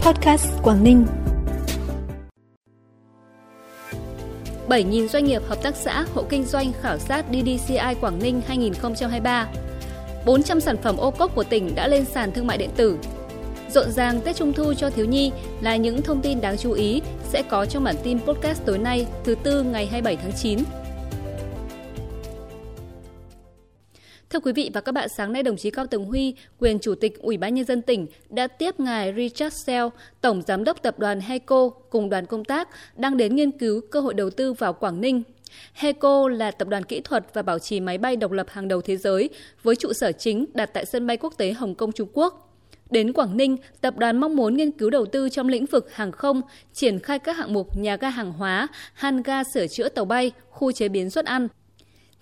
Podcast Quảng Ninh. 7.000 doanh nghiệp hợp tác xã hộ kinh doanh khảo sát DDCI Quảng Ninh 2023. 400 sản phẩm ô cốp của tỉnh đã lên sàn thương mại điện tử. Rộn ràng Tết Trung Thu cho thiếu nhi là những thông tin đáng chú ý sẽ có trong bản tin podcast tối nay, thứ tư ngày 27 tháng 9. Thưa quý vị và các bạn, sáng nay đồng chí Cao Tường Huy, quyền chủ tịch Ủy ban nhân dân tỉnh đã tiếp ngài Richard Sell, tổng giám đốc tập đoàn Heco cùng đoàn công tác đang đến nghiên cứu cơ hội đầu tư vào Quảng Ninh. Heco là tập đoàn kỹ thuật và bảo trì máy bay độc lập hàng đầu thế giới với trụ sở chính đặt tại sân bay quốc tế Hồng Kông Trung Quốc. Đến Quảng Ninh, tập đoàn mong muốn nghiên cứu đầu tư trong lĩnh vực hàng không, triển khai các hạng mục nhà ga hàng hóa, hang ga sửa chữa tàu bay, khu chế biến xuất ăn,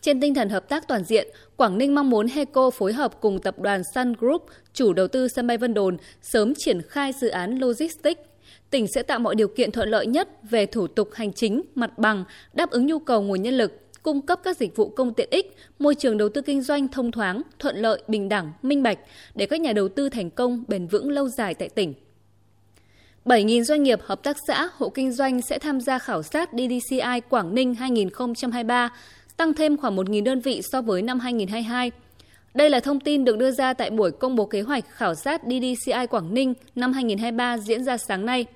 trên tinh thần hợp tác toàn diện, Quảng Ninh mong muốn HECO phối hợp cùng tập đoàn Sun Group, chủ đầu tư sân bay Vân Đồn, sớm triển khai dự án logistics. Tỉnh sẽ tạo mọi điều kiện thuận lợi nhất về thủ tục hành chính, mặt bằng, đáp ứng nhu cầu nguồn nhân lực, cung cấp các dịch vụ công tiện ích, môi trường đầu tư kinh doanh thông thoáng, thuận lợi, bình đẳng, minh bạch để các nhà đầu tư thành công, bền vững lâu dài tại tỉnh. 7.000 doanh nghiệp, hợp tác xã, hộ kinh doanh sẽ tham gia khảo sát DDCI Quảng Ninh 2023 tăng thêm khoảng 1.000 đơn vị so với năm 2022. Đây là thông tin được đưa ra tại buổi công bố kế hoạch khảo sát DDCI Quảng Ninh năm 2023 diễn ra sáng nay.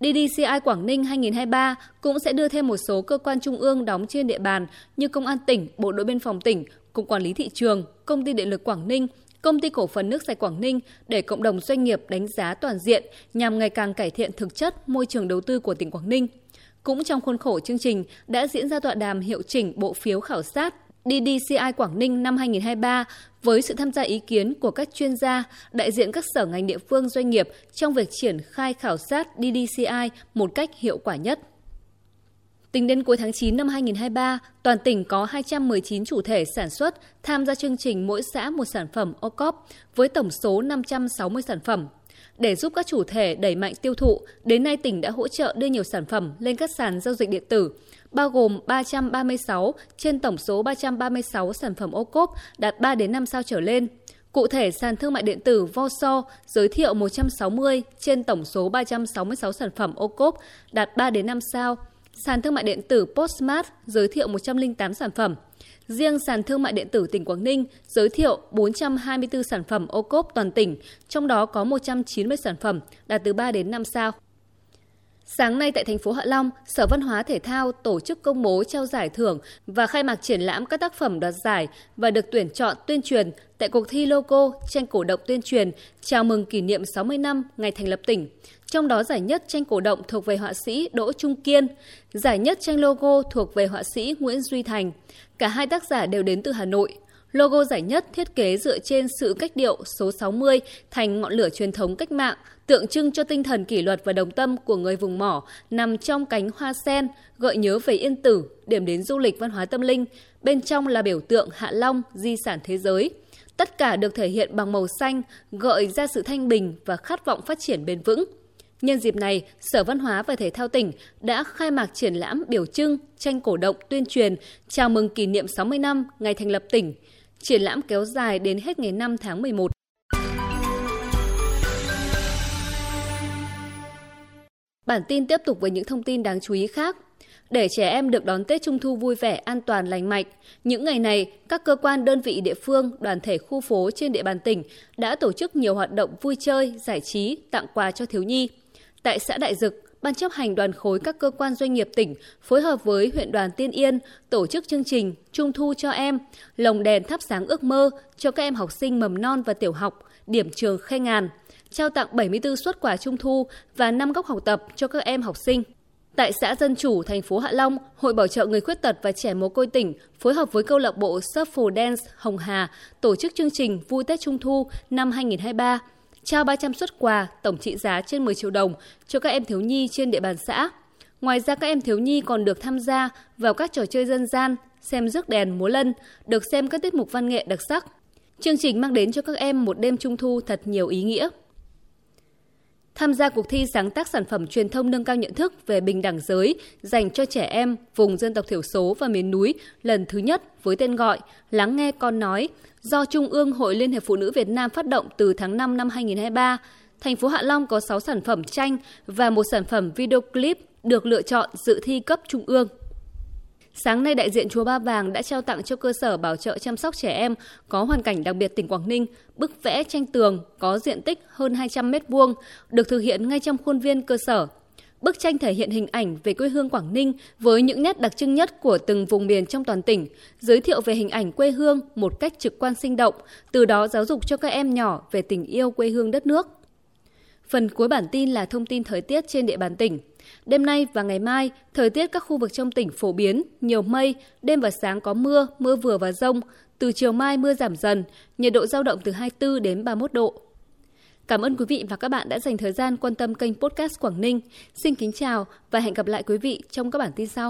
DDCI Quảng Ninh 2023 cũng sẽ đưa thêm một số cơ quan trung ương đóng trên địa bàn như Công an tỉnh, Bộ đội biên phòng tỉnh, Cục Quản lý Thị trường, Công ty Điện lực Quảng Ninh, Công ty Cổ phần Nước sạch Quảng Ninh để cộng đồng doanh nghiệp đánh giá toàn diện nhằm ngày càng cải thiện thực chất môi trường đầu tư của tỉnh Quảng Ninh. Cũng trong khuôn khổ chương trình đã diễn ra tọa đàm hiệu chỉnh bộ phiếu khảo sát DDCI Quảng Ninh năm 2023 với sự tham gia ý kiến của các chuyên gia, đại diện các sở ngành địa phương doanh nghiệp trong việc triển khai khảo sát DDCI một cách hiệu quả nhất. Tính đến cuối tháng 9 năm 2023, toàn tỉnh có 219 chủ thể sản xuất tham gia chương trình mỗi xã một sản phẩm OCOP với tổng số 560 sản phẩm. Để giúp các chủ thể đẩy mạnh tiêu thụ, đến nay tỉnh đã hỗ trợ đưa nhiều sản phẩm lên các sàn giao dịch điện tử, bao gồm 336 trên tổng số 336 sản phẩm ô cốp đạt 3 đến 5 sao trở lên. Cụ thể, sàn thương mại điện tử Voso giới thiệu 160 trên tổng số 366 sản phẩm ô cốp đạt 3 đến 5 sao. Sàn thương mại điện tử Postmart giới thiệu 108 sản phẩm. Riêng sàn thương mại điện tử tỉnh Quảng Ninh giới thiệu 424 sản phẩm ô cốp toàn tỉnh, trong đó có 190 sản phẩm đạt từ 3 đến 5 sao. Sáng nay tại thành phố Hạ Long, Sở Văn hóa Thể thao tổ chức công bố trao giải thưởng và khai mạc triển lãm các tác phẩm đoạt giải và được tuyển chọn tuyên truyền tại cuộc thi logo tranh cổ động tuyên truyền chào mừng kỷ niệm 60 năm ngày thành lập tỉnh. Trong đó giải nhất tranh cổ động thuộc về họa sĩ Đỗ Trung Kiên, giải nhất tranh logo thuộc về họa sĩ Nguyễn Duy Thành. Cả hai tác giả đều đến từ Hà Nội. Logo giải nhất thiết kế dựa trên sự cách điệu số 60 thành ngọn lửa truyền thống cách mạng, tượng trưng cho tinh thần kỷ luật và đồng tâm của người vùng mỏ nằm trong cánh hoa sen, gợi nhớ về yên tử, điểm đến du lịch văn hóa tâm linh. Bên trong là biểu tượng Hạ Long, di sản thế giới. Tất cả được thể hiện bằng màu xanh, gợi ra sự thanh bình và khát vọng phát triển bền vững. Nhân dịp này, Sở Văn hóa và Thể thao tỉnh đã khai mạc triển lãm biểu trưng, tranh cổ động tuyên truyền chào mừng kỷ niệm 60 năm ngày thành lập tỉnh. Triển lãm kéo dài đến hết ngày 5 tháng 11. Bản tin tiếp tục với những thông tin đáng chú ý khác. Để trẻ em được đón Tết Trung thu vui vẻ, an toàn, lành mạnh, những ngày này, các cơ quan đơn vị địa phương, đoàn thể khu phố trên địa bàn tỉnh đã tổ chức nhiều hoạt động vui chơi, giải trí, tặng quà cho thiếu nhi. Tại xã Đại Dực, Ban chấp hành đoàn khối các cơ quan doanh nghiệp tỉnh phối hợp với huyện đoàn Tiên Yên tổ chức chương trình Trung thu cho em, lồng đèn thắp sáng ước mơ cho các em học sinh mầm non và tiểu học, điểm trường khe ngàn, trao tặng 74 suất quà Trung thu và 5 góc học tập cho các em học sinh. Tại xã Dân Chủ, thành phố Hạ Long, Hội Bảo trợ Người Khuyết tật và Trẻ Mồ Côi tỉnh phối hợp với câu lạc bộ Shuffle Dance Hồng Hà tổ chức chương trình Vui Tết Trung Thu năm 2023 trao 300 xuất quà tổng trị giá trên 10 triệu đồng cho các em thiếu nhi trên địa bàn xã. Ngoài ra các em thiếu nhi còn được tham gia vào các trò chơi dân gian, xem rước đèn múa lân, được xem các tiết mục văn nghệ đặc sắc. Chương trình mang đến cho các em một đêm trung thu thật nhiều ý nghĩa. Tham gia cuộc thi sáng tác sản phẩm truyền thông nâng cao nhận thức về bình đẳng giới, dành cho trẻ em vùng dân tộc thiểu số và miền núi, lần thứ nhất với tên gọi Lắng nghe con nói, do Trung ương Hội Liên hiệp Phụ nữ Việt Nam phát động từ tháng 5 năm 2023. thành phố Hạ Long có 6 sản phẩm tranh và một sản phẩm video clip được lựa chọn dự thi cấp trung ương. Sáng nay, đại diện Chùa Ba Vàng đã trao tặng cho cơ sở bảo trợ chăm sóc trẻ em có hoàn cảnh đặc biệt tỉnh Quảng Ninh bức vẽ tranh tường có diện tích hơn 200 m2, được thực hiện ngay trong khuôn viên cơ sở. Bức tranh thể hiện hình ảnh về quê hương Quảng Ninh với những nét đặc trưng nhất của từng vùng miền trong toàn tỉnh, giới thiệu về hình ảnh quê hương một cách trực quan sinh động, từ đó giáo dục cho các em nhỏ về tình yêu quê hương đất nước. Phần cuối bản tin là thông tin thời tiết trên địa bàn tỉnh. Đêm nay và ngày mai, thời tiết các khu vực trong tỉnh phổ biến, nhiều mây, đêm và sáng có mưa, mưa vừa và rông. Từ chiều mai mưa giảm dần, nhiệt độ giao động từ 24 đến 31 độ. Cảm ơn quý vị và các bạn đã dành thời gian quan tâm kênh podcast Quảng Ninh. Xin kính chào và hẹn gặp lại quý vị trong các bản tin sau.